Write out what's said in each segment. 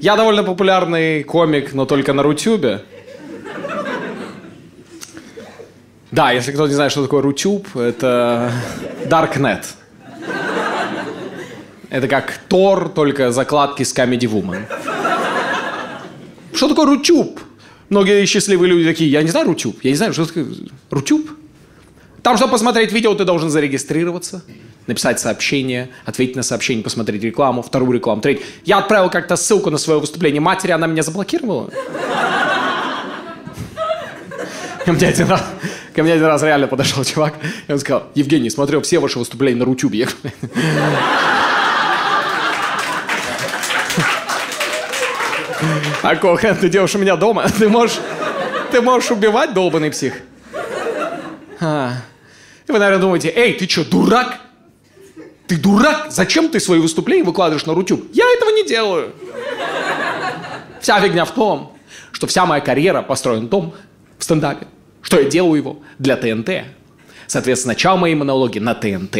Я довольно популярный комик, но только на Рутюбе. Да, если кто не знает, что такое Рутюб, это Darknet. Это как Тор, только закладки с Comedy Woman. Что такое Рутюб? Многие счастливые люди такие, я не знаю Рутюб, я не знаю, что такое Рутюб. Там, чтобы посмотреть видео, ты должен зарегистрироваться, написать сообщение, ответить на сообщение, посмотреть рекламу, вторую рекламу, третью. Я отправил как-то ссылку на свое выступление матери, она меня заблокировала. Ко мне один раз, ко мне один раз реально подошел чувак, и он сказал, Евгений, смотрел все ваши выступления на Рутюбе. А Кохан, ты делаешь у меня дома? Ты можешь, ты можешь убивать, долбанный псих? А. И вы, наверное, думаете, эй, ты что, дурак? Ты дурак? Зачем ты свои выступления выкладываешь на Рутюб? Я этого не делаю. Вся фигня в том, что вся моя карьера построена на том, в стендапе, что я делаю его для ТНТ. Соответственно, сначала мои монологи на ТНТ,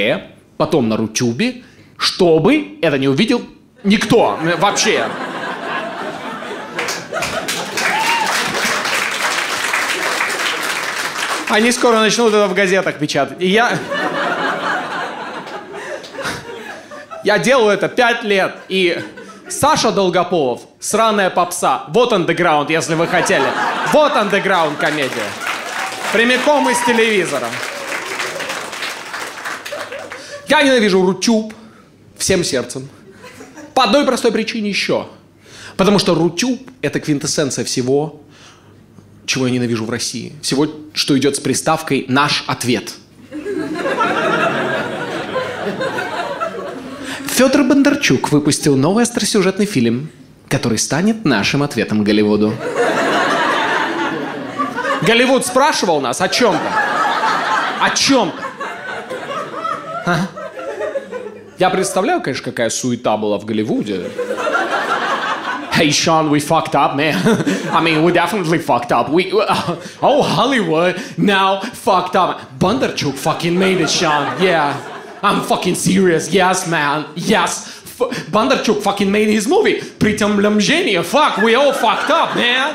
потом на Рутюбе, чтобы это не увидел никто вообще. Они скоро начнут это в газетах печатать. И я... Я делаю это пять лет, и Саша Долгополов, сраная попса. Вот андеграунд, если вы хотели. Вот андеграунд комедия. Прямиком из телевизора. Я ненавижу Рутюб всем сердцем. По одной простой причине еще. Потому что Рутюб — это квинтэссенция всего, чего я ненавижу в России. Всего, что идет с приставкой «наш ответ». Федор Бондарчук выпустил новый остросюжетный фильм, который станет нашим ответом Голливуду. Голливуд спрашивал нас о чем-то. О чем-то. А? Я представляю, конечно, какая суета была в Голливуде. Hey, Sean, we fucked up, man. I mean, we definitely fucked up. We, uh, oh, Hollywood now fucked up. Bondarchuk fucking made it, Sean. Yeah. I'm fucking serious. Yes, man. Yes. F- Bondarchuk fucking made his movie. Притомление. Fuck, we all fucked up, man.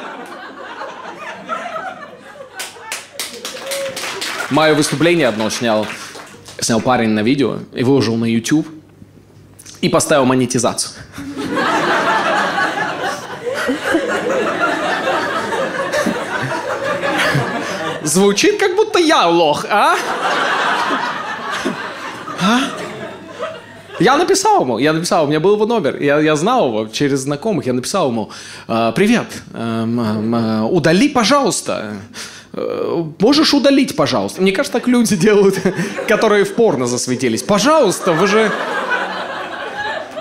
Мое выступление одно снял, снял парень на видео и выложил на YouTube и поставил монетизацию. Звучит, как будто я лох, а? А? Я написал ему, я написал, у меня был его номер, я, я знал его через знакомых, я написал ему, «А, привет, эм, эм, удали, пожалуйста, э, можешь удалить, пожалуйста. Мне кажется, так люди делают, которые в порно засветились. Пожалуйста, вы же...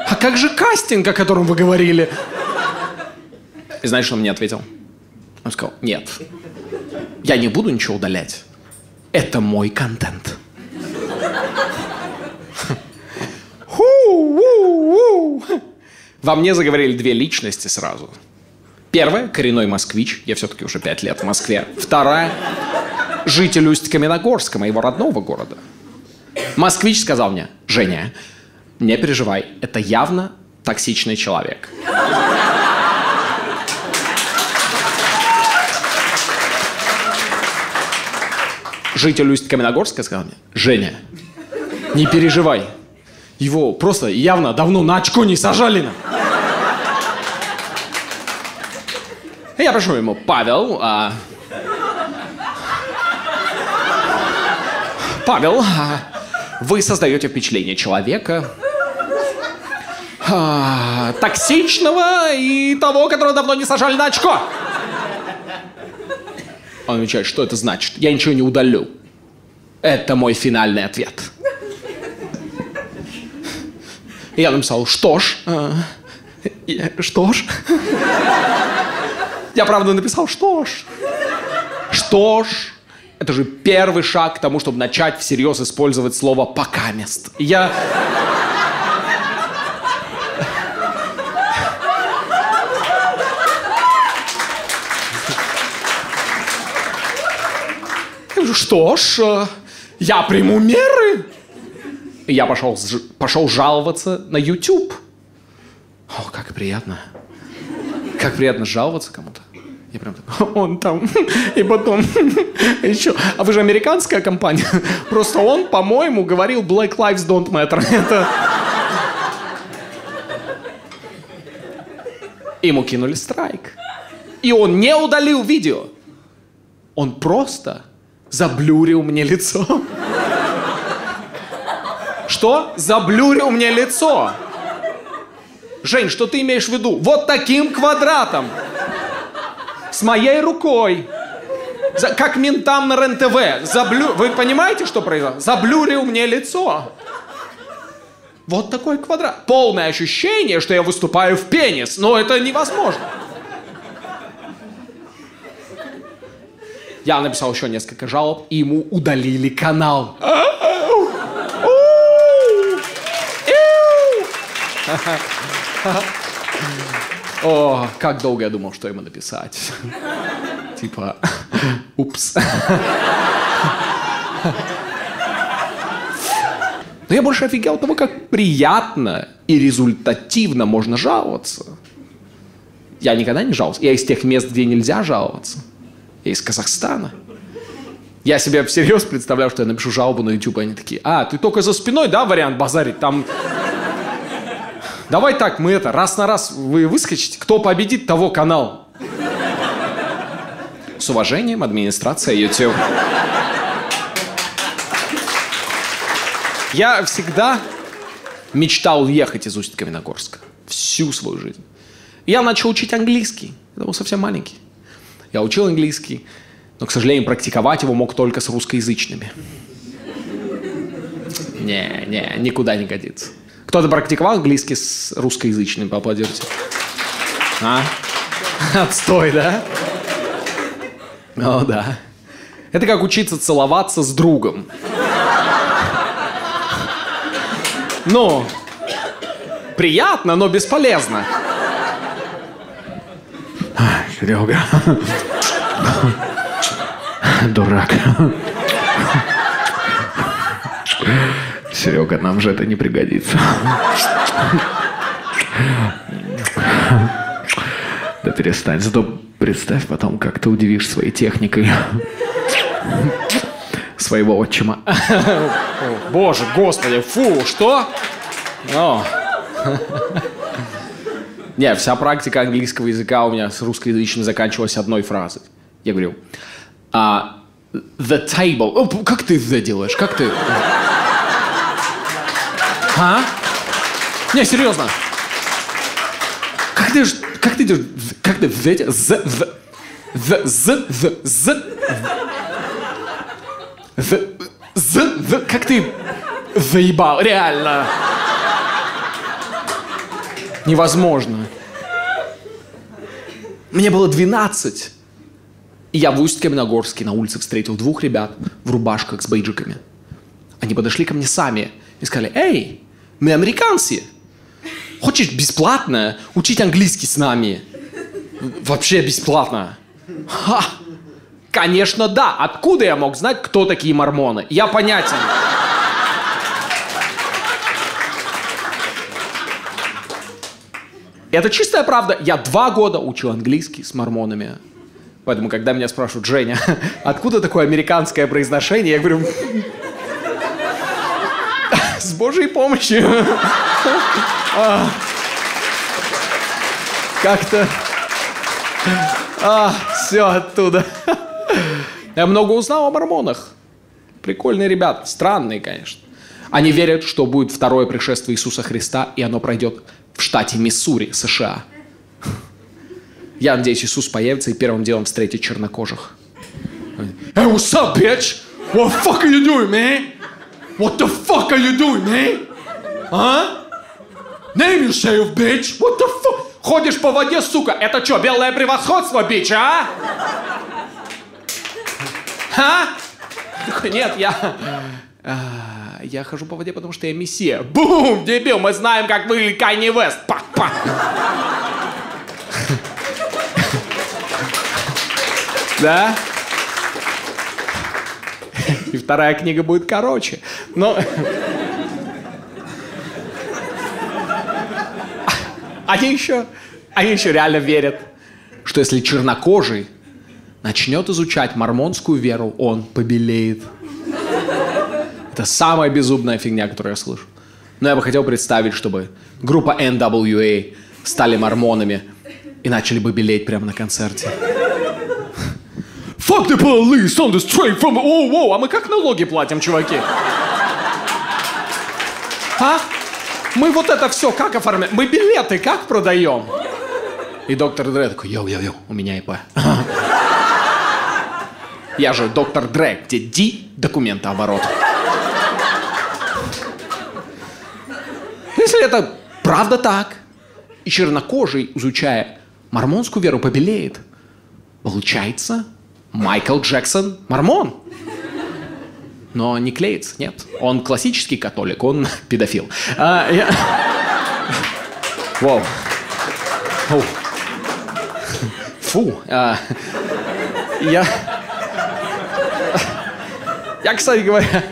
А как же кастинг, о котором вы говорили? И знаешь, что он мне ответил? Он сказал, нет, я не буду ничего удалять. Это мой контент. Во мне заговорили две личности сразу. Первая – коренной москвич, я все-таки уже пять лет в Москве. Вторая – житель Усть-Каменогорска, моего родного города. Москвич сказал мне, Женя, не переживай, это явно токсичный человек. житель Усть-Каменогорска сказал мне, Женя, не переживай, его просто явно давно на очко не сажали. Я прошу ему, Павел, а... Павел, а... вы создаете впечатление человека, а... токсичного и того, которого давно не сажали на очко. Он отвечает, что это значит? Я ничего не удалю. Это мой финальный ответ. И я написал, что ж, э, что ж. Я правда написал, что ж. Что ж, это же первый шаг к тому, чтобы начать всерьез использовать слово «покамест». Я... Что ж, я приму меры. Я пошел, пошел жаловаться на YouTube. О, как приятно. как приятно жаловаться кому-то. Я прям такой, он там, и потом еще. А вы же американская компания. Просто он, по-моему, говорил Black Lives Don't Matter. Это... Ему кинули страйк. И он не удалил видео. Он просто заблюрил мне лицо. Что? Заблюрил мне лицо. Жень, что ты имеешь в виду? Вот таким квадратом. С моей рукой. За, как ментам на РЕН-ТВ. Заблю... Вы понимаете, что произошло? Заблюрил мне лицо. Вот такой квадрат. Полное ощущение, что я выступаю в пенис. Но это невозможно. Я написал еще несколько жалоб, и ему удалили канал. О, как долго я думал, что ему написать. Типа, упс. Но я больше офигел того, как приятно и результативно можно жаловаться. Я никогда не жаловался. Я из тех мест, где нельзя жаловаться. Я из Казахстана. Я себе всерьез представлял, что я напишу жалобу на YouTube, и они такие, а, ты только за спиной, да, вариант базарить? Там Давай так, мы это, раз на раз вы выскочите, кто победит, того канал. С уважением, администрация YouTube. Я всегда мечтал уехать из Усть-Каменогорска. Всю свою жизнь. Я начал учить английский. Я был совсем маленький. Я учил английский, но, к сожалению, практиковать его мог только с русскоязычными. Не, не, никуда не годится. Кто-то практиковал английский с русскоязычным? Поаплодируйте. А? Отстой, да? О, да. Это как учиться целоваться с другом. Ну, приятно, но бесполезно. Серега. Дурак. Серега, нам же это не пригодится. Да перестань. Зато представь потом, как ты удивишь своей техникой своего отчима. Боже, господи, фу, что? О. Не, вся практика английского языка у меня с русскоязычным заканчивалась одной фразой. Я говорю, а, the table. Как ты the делаешь? Как ты? А? Не, серьезно. Как ты, как ты как ты, знаете, з, з, з, з, з, з, з, з, з, как ты заебал, реально. Невозможно. Мне было 12. И я в Усть-Каменогорске на улице встретил двух ребят в рубашках с бейджиками. Они подошли ко мне сами и сказали, «Эй, мы американцы. Хочешь бесплатно учить английский с нами? Вообще бесплатно. Ха! Конечно, да. Откуда я мог знать, кто такие мормоны? Я понятен. Это чистая правда. Я два года учил английский с мормонами. Поэтому, когда меня спрашивают, Женя, откуда такое американское произношение, я говорю, с Божьей помощью. А. Как-то... А, все оттуда. Я много узнал о мормонах. Прикольные ребята. Странные, конечно. Они верят, что будет второе пришествие Иисуса Христа, и оно пройдет в штате Миссури, США. Я надеюсь, Иисус появится и первым делом встретит чернокожих. Hey, what's up, bitch? What the fuck are you doing, man? What the fuck are you doing, man? А? Name yourself, bitch. What the fuck? Ходишь по воде, сука. Это что, белое превосходство, бич, а? А? Нет, я... А, я хожу по воде, потому что я мессия. Бум, дебил, мы знаем, как выглядит Канни Вест. Пак, пак. Да? И вторая книга будет короче. Но... Они еще, они еще реально верят, что если чернокожий начнет изучать мормонскую веру, он побелеет. Это самая безумная фигня, которую я слышу. Но я бы хотел представить, чтобы группа NWA стали мормонами и начали бы белеть прямо на концерте. Fuck the police on the street from... Оу, оу, а мы как налоги платим, чуваки? А? Мы вот это все как оформляем? Мы билеты как продаем? И доктор Дре такой, yo-yo-yo, у меня ИП. Я же доктор Дре, где Ди – документооборот. Если это правда так, и чернокожий, изучая мормонскую веру, побелеет, получается, Майкл Джексон мормон. Но не клеится, нет. Он классический католик, он педофил. А, я... Воу. Фу. Фу. А, я... Я, кстати говоря,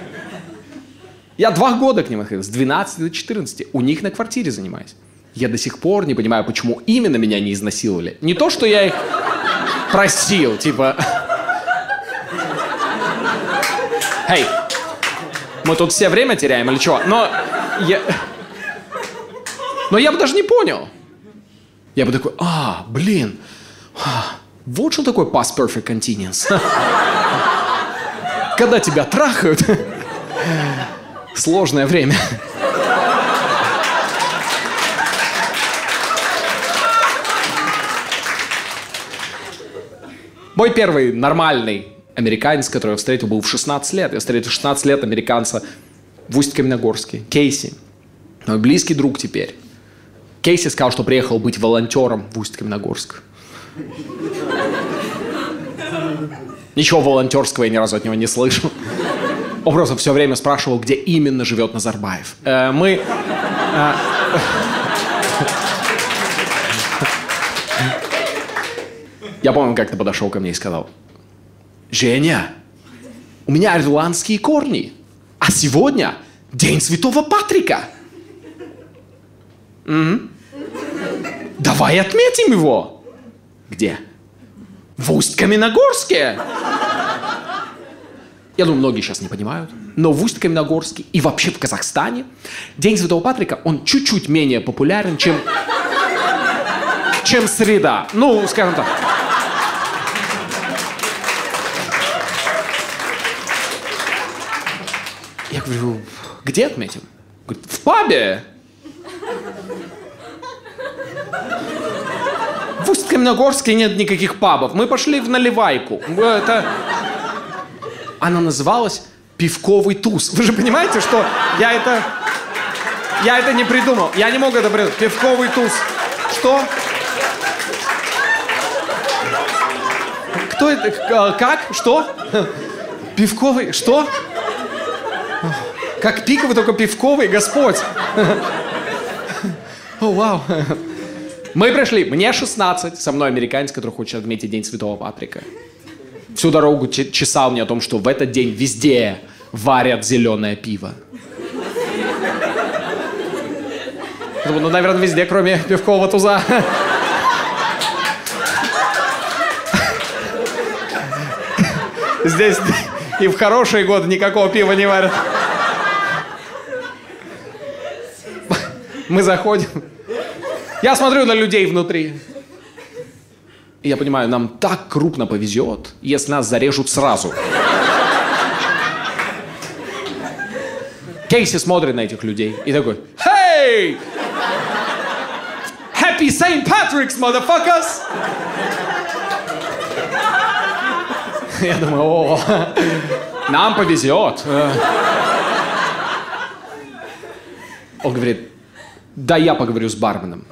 я два года к ним ходил, с 12 до 14. У них на квартире занимаюсь. Я до сих пор не понимаю, почему именно меня не изнасиловали. Не то, что я их просил, типа... Эй, мы тут все время теряем или что? Но я... Но я бы даже не понял. Я бы такой, а, блин, а, вот что такое past perfect continuous. Когда тебя трахают, сложное время. Мой первый нормальный американец, которого я встретил, был в 16 лет. Я встретил 16 лет американца в Усть-Каменогорске. Кейси. Мой близкий друг теперь. Кейси сказал, что приехал быть волонтером в Усть-Каменогорск. Ничего волонтерского я ни разу от него не слышал. Он просто все время спрашивал, где именно живет Назарбаев. Э, мы... Э, я помню, как ты подошел ко мне и сказал, Женя, у меня ирландские корни, а сегодня День Святого Патрика. Угу. Давай отметим его. Где? В Усть-Каменогорске. Я думаю, многие сейчас не понимают, но в Усть-Каменогорске и вообще в Казахстане День Святого Патрика, он чуть-чуть менее популярен, чем, чем среда. Ну, скажем так. Где отметим? Говорит, в пабе. В Усть-Каменогорске нет никаких пабов. Мы пошли в наливайку. Это... Она называлась «Пивковый туз». Вы же понимаете, что я это... Я это не придумал. Я не мог это придумать. Пивковый туз. Что? Кто это? Как? Что? Пивковый? Что? Как пиковый, только пивковый, Господь. О, вау. Мы пришли, мне 16, со мной американец, который хочет отметить День Святого Патрика. Всю дорогу чесал мне о том, что в этот день везде варят зеленое пиво. Думаю, ну, наверное, везде, кроме пивкового туза. Здесь и в хорошие годы никакого пива не варят. Мы заходим. Я смотрю на людей внутри. И я понимаю, нам так крупно повезет, если нас зарежут сразу. Кейси смотрит на этих людей и такой, «Hey! Happy St. Patrick's, motherfuckers!» Я думаю, о, нам повезет. Он говорит, да, я поговорю с барменом.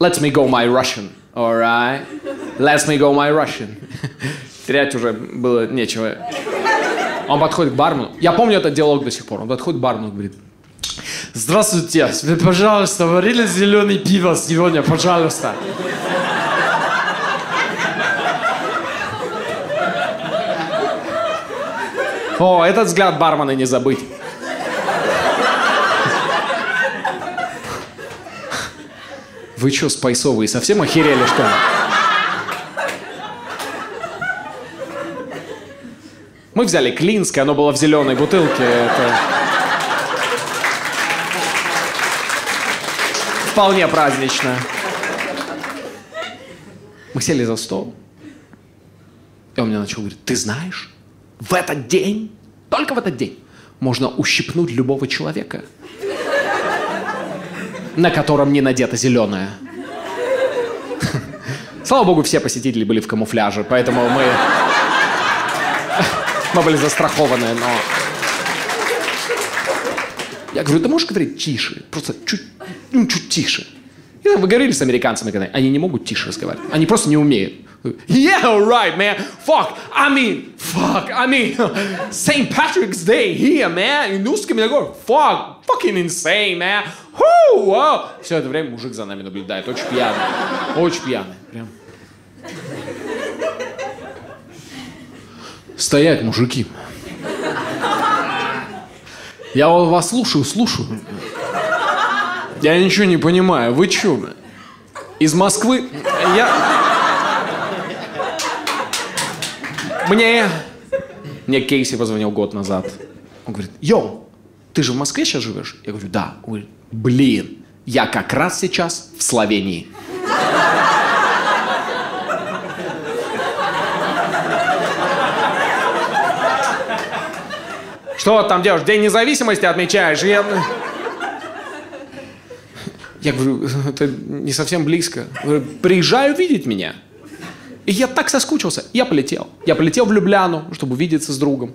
Let me go my Russian, alright? Let me go my Russian. Терять уже было нечего. Он подходит к бармену. Я помню этот диалог до сих пор. Он подходит к бармену и говорит, Здравствуйте, вы, пожалуйста, варили зеленый пиво сегодня, пожалуйста. О, этот взгляд бармена не забыть. Вы что, спайсовые, совсем охерели, что ли? Мы взяли Клинское, оно было в зеленой бутылке. Это... Вполне празднично. Мы сели за стол. И он мне начал говорить, ты знаешь, в этот день, только в этот день, можно ущипнуть любого человека, на котором не надето зеленое. Слава богу, все посетители были в камуфляже, поэтому мы мы были застрахованы, но... Я говорю, ты можешь говорить тише? Просто чуть, ну, чуть тише. И вы говорили с американцами когда Они не могут тише разговаривать. Они просто не умеют. Yeah, right, man. Fuck. I mean, fuck. I mean, St. Patrick's Day here, man. И русскими я говорю, fuck. Fucking insane, man. Wow. Все это время мужик за нами наблюдает. Очень пьяный. Очень пьяный. Прям. Стоять, мужики. Я вас слушаю, слушаю. Я ничего не понимаю. Вы чё? Из Москвы? Я... Мне... Мне Кейси позвонил год назад. Он говорит, йоу, ты же в Москве сейчас живешь? Я говорю, да. Он говорит, блин, я как раз сейчас в Словении. Что там делаешь? День независимости отмечаешь? Я... Я говорю, это не совсем близко. говорю, приезжаю видеть меня. И я так соскучился. Я полетел. Я полетел в Любляну, чтобы увидеться с другом.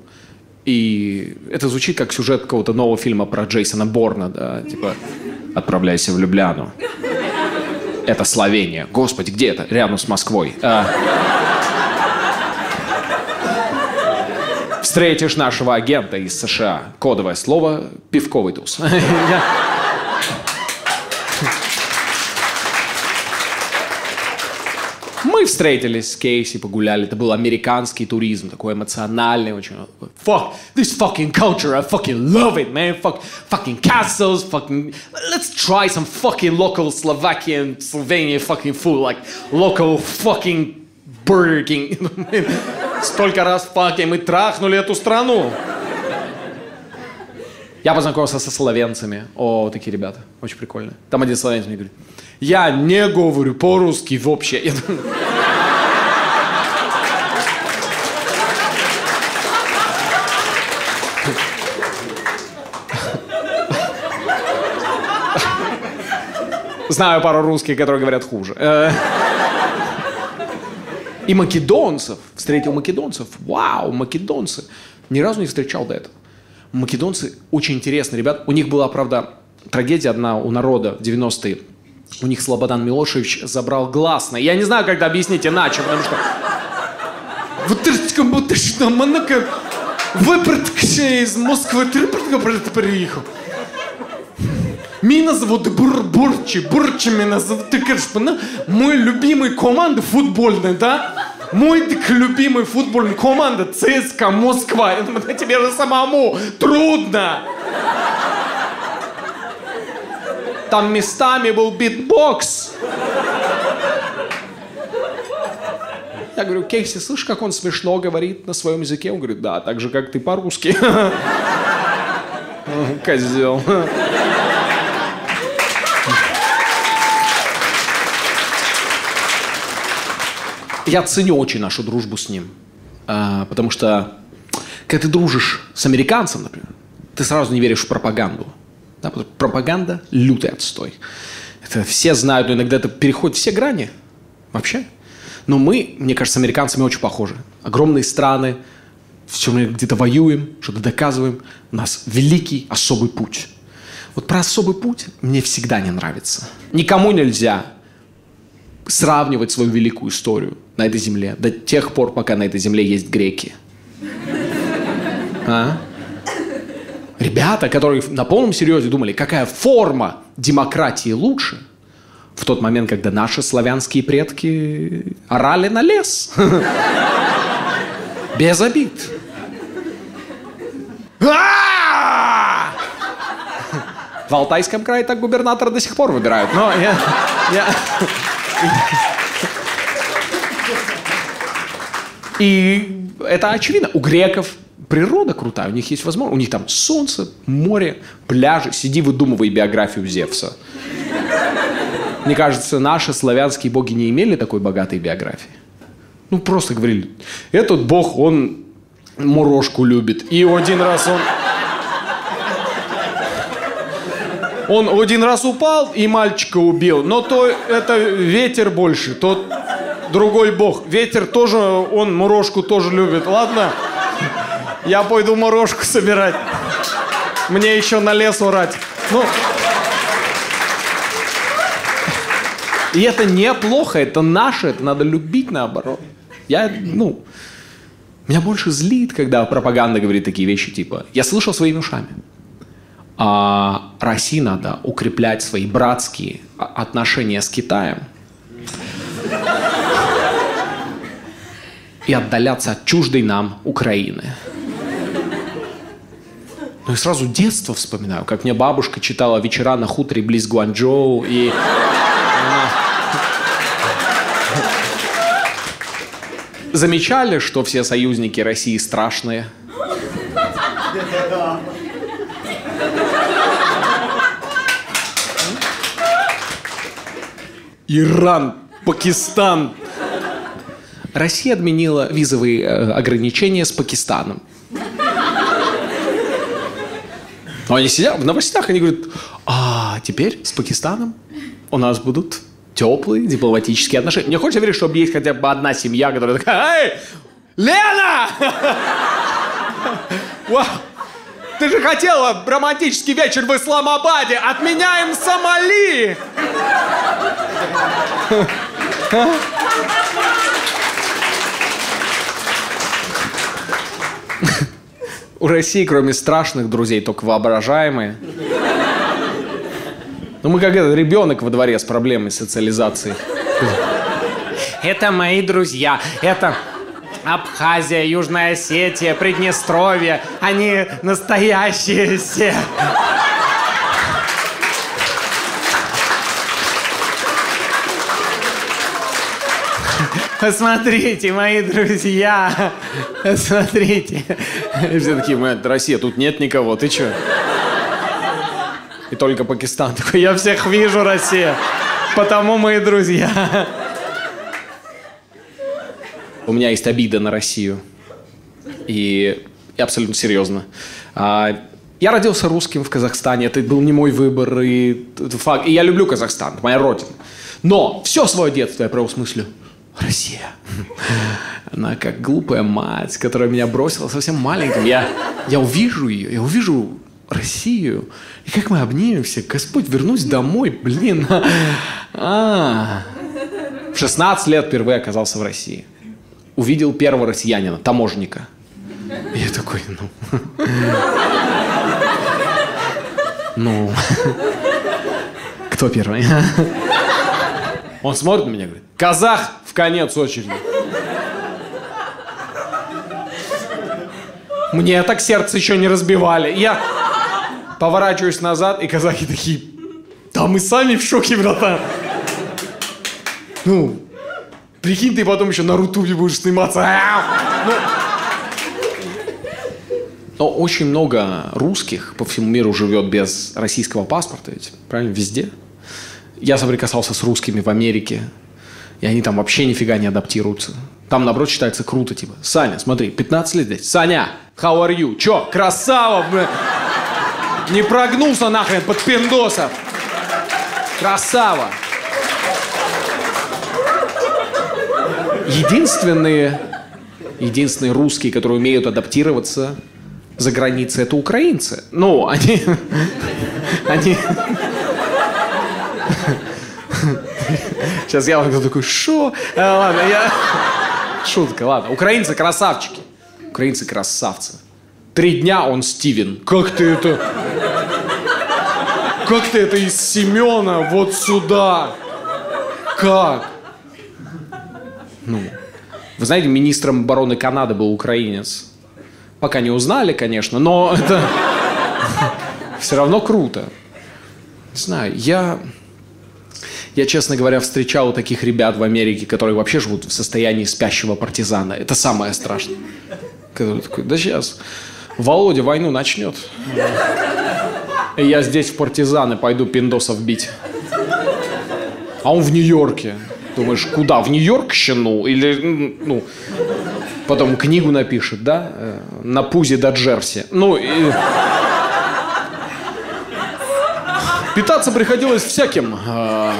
И это звучит как сюжет какого-то нового фильма про Джейсона Борна, да, типа «Отправляйся в Любляну». Это Словения. Господи, где это? Рядом с Москвой. А... встретишь нашего агента из США. Кодовое слово «пивковый туз». Мы встретились с Кейси, погуляли. Это был американский туризм, такой эмоциональный, очень. Fuck, this fucking culture, I fucking love it, man. Fuck, fucking castles, fucking... Let's try some fucking local Slovakian, Slovenian fucking food, like local fucking Burger King. Столько раз факи мы трахнули эту страну. Я познакомился со словенцами. О, такие ребята. Очень прикольные. Там один словенец мне говорит, я не говорю по-русски вообще. Я Знаю пару русских, которые говорят хуже. Э, и македонцев. Встретил македонцев. Вау, македонцы. Ни разу не встречал до этого. Македонцы очень интересные ребят. У них была, правда, трагедия одна у народа в 90-е. У них Слободан Милошевич забрал гласное. Я не знаю, это объяснить иначе, потому что... Вот. Выпрыгший из Москвы, ты приехал. Меня зовут Бур Бурчи, меня зовут. Ты говоришь, мой любимый команда футбольная, да? Мой так любимый футбольный команда ЦСКА Москва. Я тебе же самому трудно. Там местами был битбокс. Я говорю, Кейси, слышишь, как он смешно говорит на своем языке? Он говорит, да, так же, как ты по-русски. Козел. Я ценю очень нашу дружбу с ним. А, потому что, когда ты дружишь с американцем, например, ты сразу не веришь в пропаганду. Да, пропаганда – лютый отстой. Это все знают, но иногда это переходит все грани вообще. Но мы, мне кажется, с американцами очень похожи. Огромные страны, все мы где-то воюем, что-то доказываем. У нас великий особый путь. Вот про особый путь мне всегда не нравится. Никому нельзя сравнивать свою великую историю на этой земле до тех пор, пока на этой земле есть греки. А? Ребята, которые на полном серьезе думали, какая форма демократии лучше, в тот момент, когда наши славянские предки орали на лес. Без обид. В Алтайском крае так губернатора до сих пор выбирают. Но я... я... И это очевидно. У греков природа крутая, у них есть возможность, у них там солнце, море, пляжи. Сиди, выдумывай биографию Зевса. Мне кажется, наши славянские боги не имели такой богатой биографии. Ну, просто говорили, этот бог, он мурошку любит. И один раз он... Он один раз упал и мальчика убил. Но то это ветер больше, тот другой бог. Ветер тоже, он мурошку тоже любит. Ладно, я пойду морожку собирать. Мне еще на лес урать. Ну, и это неплохо, это наше, это надо любить наоборот. Я, ну, меня больше злит, когда пропаганда говорит такие вещи, типа, я слышал своими ушами. А России надо укреплять свои братские отношения с Китаем и отдаляться от чуждой нам Украины. Ну и сразу детство вспоминаю, как мне бабушка читала вечера на хуторе близ Гуанчжоу, и. Замечали, что все союзники России страшные? Иран, Пакистан. Россия отменила визовые э, ограничения с Пакистаном. Но они сидят в новостях, они говорят, а теперь с Пакистаном у нас будут теплые дипломатические отношения. Мне хочется верить, что есть хотя бы одна семья, которая такая, эй, Лена! Ты же хотела романтический вечер в Исламабаде. Отменяем Сомали! У России, кроме страшных друзей, только воображаемые. Ну, мы как этот ребенок во дворе с проблемой социализации. Это мои друзья. Это Абхазия, Южная Осетия, Приднестровье. Они настоящие все. Посмотрите, мои друзья. Посмотрите. Все такие, мы, Россия, тут нет никого, ты чё? И только Пакистан такой, я всех вижу, Россия. Потому мои друзья. У меня есть обида на Россию. И, и абсолютно серьезно. А, я родился русским в Казахстане, это был не мой выбор, и, и я люблю Казахстан, это моя родина. Но все свое детство я провел в смысле Россия. Она как глупая мать, которая меня бросила совсем маленьким. Я, я увижу ее, я увижу Россию. И как мы обнимемся, Господь, вернусь домой, блин. А, в 16 лет впервые оказался в России. Увидел первого россиянина, таможенника. И я такой, ну... Ну... Кто первый? Он смотрит на меня и говорит, казах в конец очереди. Мне так сердце еще не разбивали. Я поворачиваюсь назад, и казахи такие, да мы сами в шоке, братан. Ну, прикинь, ты потом еще на Рутубе будешь сниматься. Ну, но очень много русских по всему миру живет без российского паспорта ведь, правильно, везде. Я соприкасался с русскими в Америке, и они там вообще нифига не адаптируются. Там, наоборот, считается круто, типа, Саня, смотри, 15 лет здесь. Саня, how are you? Чё, красава, бля. Не прогнулся нахрен под пиндосов. Красава. Единственные, единственные русские, которые умеют адаптироваться за границей, это украинцы. Ну, они... Они... Сейчас я вам такой, шо? А, ладно, я... Шутка, ладно. Украинцы красавчики. Украинцы красавцы. Три дня он Стивен. Как ты это... Как ты это из Семена вот сюда? Как? Ну, вы знаете, министром обороны Канады был украинец. Пока не узнали, конечно, но это все равно круто. Не знаю, я... Я, честно говоря, встречал таких ребят в Америке, которые вообще живут в состоянии спящего партизана. Это самое страшное. Который такой, да сейчас Володя войну начнет. И я здесь в партизаны пойду пиндосов бить. А он в Нью-Йорке. Думаешь, куда? В Нью-Йорк щену? Или, ну, потом книгу напишет, да? Э, На пузе до Джерси. Ну, и... Питаться приходилось всяким. э,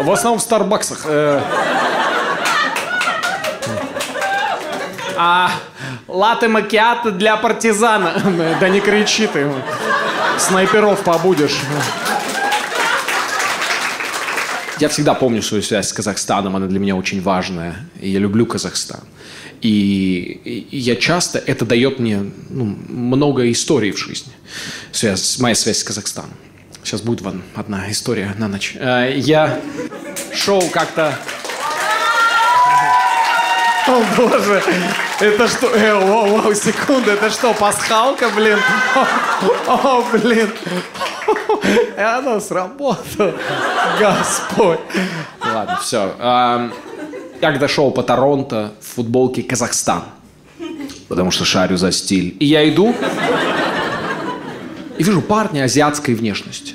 В основном в Старбаксах. Э. А латте макиато для партизана. Да не кричи ты. Снайперов побудешь. Я всегда помню свою связь с Казахстаном, она для меня очень важная. Я люблю Казахстан. И, я часто, это дает мне ну, много историй в жизни. Связь, моя связь с Казахстаном. Сейчас будет вам одна история на ночь. Э, Я шел как-то... О, боже, это что? Э, воу, воу, секунду, это что, пасхалка, блин? О, о, блин. И она сработала. Господь. Ладно, все. Я когда шел по Торонто в футболке Казахстан. Потому что шарю за стиль. И я иду, и вижу парня азиатской внешности.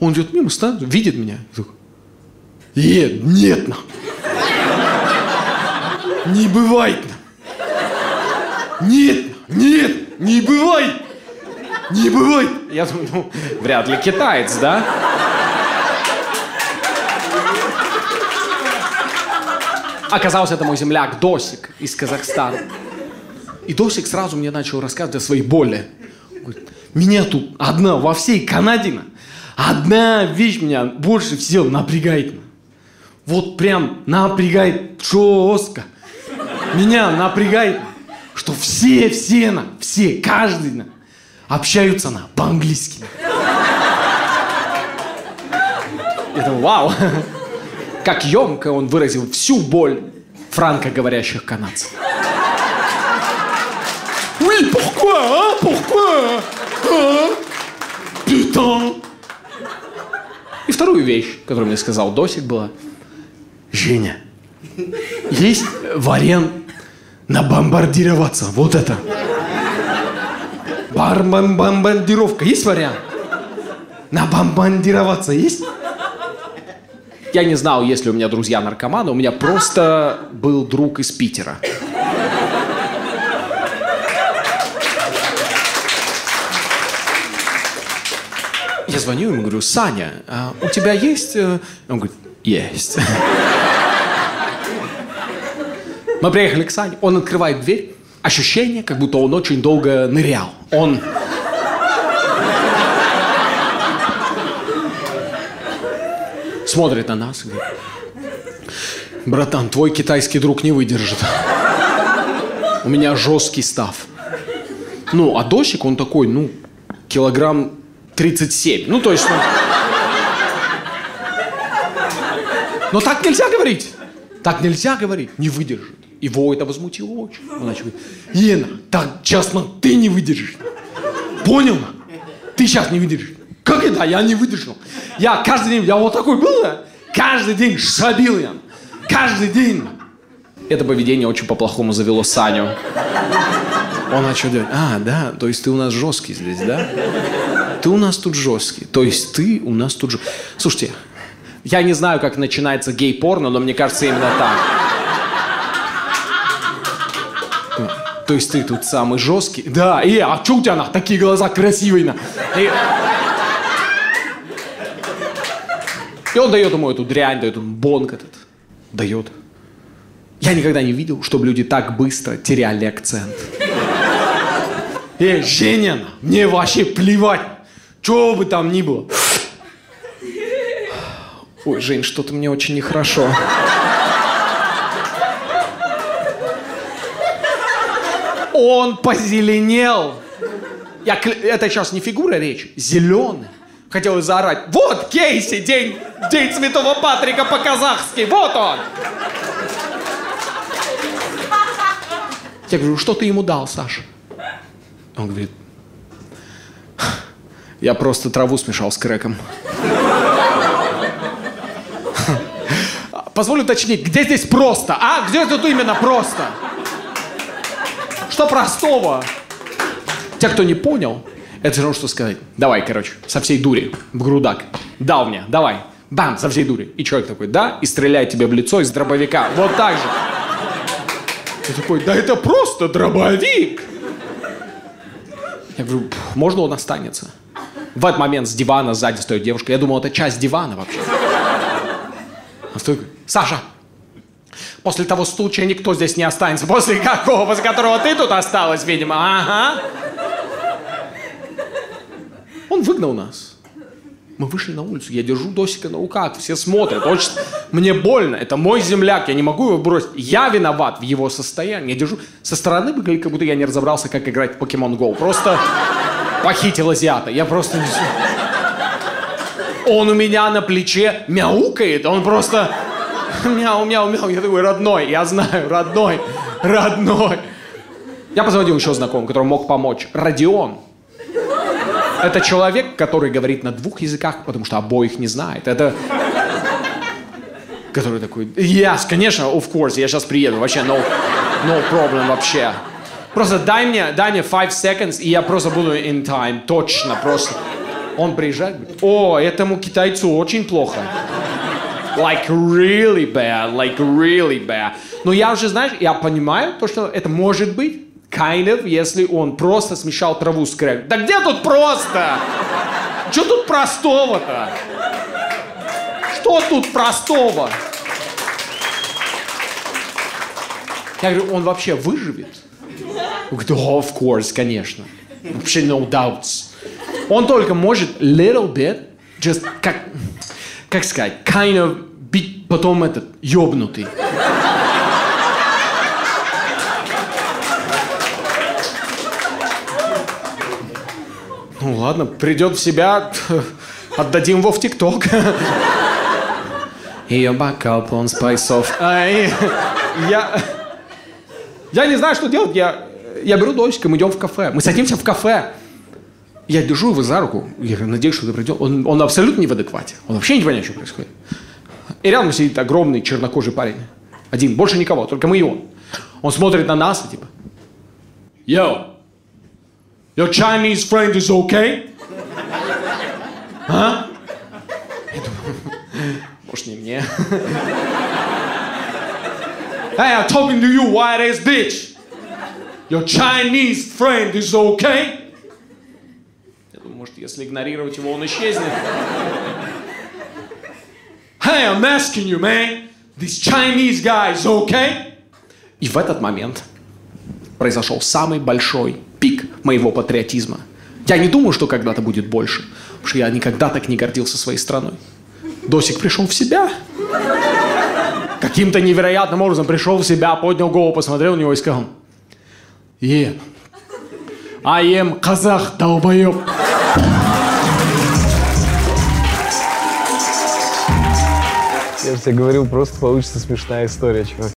Он идет мимо, станет, видит меня. такой, Нет, нет, на. Не бывает. Нет, нет, не бывает. Не бывает. Я думаю, ну, вряд ли китаец, да? Оказался это мой земляк Досик из Казахстана. И Досик сразу мне начал рассказывать о своей боли. Говорит, меня тут одна во всей Канаде, на, одна вещь меня больше всего напрягает. на. Вот прям напрягает жестко. Меня напрягает, что все, все, на, все, каждый на, общаются на по-английски. Это вау. Как емко он выразил всю боль франкоговорящих канадцев. Oui, pourquoi, hein? Pourquoi? Hein? Putain. И вторую вещь, которую мне сказал Досик, была Женя, есть вариант набомбардироваться. Вот это. Бомбардировка. Есть вариант? Набомбардироваться есть? Я не знал, есть ли у меня друзья наркоманы. У меня просто был друг из Питера. Я звоню ему, говорю, Саня, а у тебя есть... э?» Он говорит, есть. Мы приехали к Сане, он открывает дверь. Ощущение, как будто он очень долго нырял. Он... Смотрит на нас и говорит, братан, твой китайский друг не выдержит. У меня жесткий став. Ну, а дощик, он такой, ну, килограмм 37. Ну, то есть, ну... Но так нельзя говорить. Так нельзя говорить. Не выдержит. Его это возмутило очень. Он начал говорить, Ена, так честно, ты не выдержишь. Понял? Ты сейчас не выдержишь. Как это? Я не выдержал. Я каждый день, я вот такой был, да? каждый день шабил я. Каждый день. Это поведение очень по-плохому завело Саню. Он начал делать, а, да, то есть ты у нас жесткий здесь, да? Ты у нас тут жесткий. То есть ты у нас тут жесткий. Слушайте, я не знаю, как начинается гей-порно, но мне кажется именно так. То есть ты тут самый жесткий? Да, и а чё у тебя на такие глаза красивые на? И... И он дает ему эту дрянь, дает ему бонг этот. Дает. Я никогда не видел, чтобы люди так быстро теряли акцент. Эй, Женя, мне вообще плевать. Чего бы там ни было. Ой, Жень, что-то мне очень нехорошо. Он позеленел. Я, это сейчас не фигура речи, зеленый. Хотел заорать, вот Кейси, день, день Святого Патрика по-казахски, вот он. Я говорю, что ты ему дал, Саша? Он говорит, Я просто траву смешал с крэком. Позволю уточнить, где здесь просто? А, где тут именно просто? Что простого? Те, кто не понял, это все равно, что сказать. Давай, короче, со всей дури, в грудак. Дал мне, давай. Бам, со всей дури. И человек такой, да, и стреляет тебе в лицо из дробовика. Вот так же. Ты такой, да это просто дробовик. Я говорю, можно он останется? В этот момент с дивана сзади стоит девушка. Я думал, это часть дивана вообще. А стоит, Саша, после того случая никто здесь не останется. После какого? После которого ты тут осталась, видимо. Ага. Он выгнал нас. Мы вышли на улицу, я держу Досика на руках, все смотрят, очень... Мне больно, это мой земляк, я не могу его бросить. Я виноват в его состоянии. Я держу... Со стороны выглядит, как будто я не разобрался, как играть в Pokemon Go. Просто похитил азиата. Я просто... Он у меня на плече мяукает, он просто... Мяу, мяу, мяу. Я такой, родной, я знаю, родной, родной. Я позвонил еще знакомому, который мог помочь. Родион. Это человек, который говорит на двух языках, потому что обоих не знает. Это... Который такой, yes, конечно, of course, я сейчас приеду, вообще, no, no problem вообще. Просто дай мне, дай мне five seconds, и я просто буду in time, точно, просто. Он приезжает, говорит, о, этому китайцу очень плохо. Like really bad, like really bad. Но я уже, знаешь, я понимаю то, что это может быть, kind of, если он просто смешал траву с крэк. Да где тут просто? Что тут простого-то? Что тут простого? Я говорю, он вообще выживет? Он of course, конечно. Вообще no doubts. Он только может little bit, just как, как сказать, kind of потом этот, ёбнутый. Ну ладно, придет в себя, отдадим его в ТикТок. Ее бокал полон спайсов. Ай, я, я не знаю, что делать. Я, я беру дочка, мы идем в кафе. Мы садимся в кафе. Я держу его за руку. Я надеюсь, что ты придет. Он, он абсолютно не в адеквате. Он вообще не понимает, что происходит. И рядом сидит огромный чернокожий парень. Один, больше никого, только мы и он. Он смотрит на нас типа, Yo, your Chinese friend is okay? А? Я думаю, может, не мне. Hey, I'm talking to you, white ass bitch. Your Chinese friend is okay? Я думаю, может, если игнорировать его, он исчезнет. Hey, I'm asking you, man. This Chinese guy is okay? И в этот момент произошел самый большой пик моего патриотизма. Я не думаю, что когда-то будет больше, потому что я никогда так не гордился своей страной. Досик пришел в себя. Каким-то невероятным образом пришел в себя, поднял голову, посмотрел на него и сказал, Yeah, I am казах, долбоеб. Я же тебе говорил, просто получится смешная история, чувак.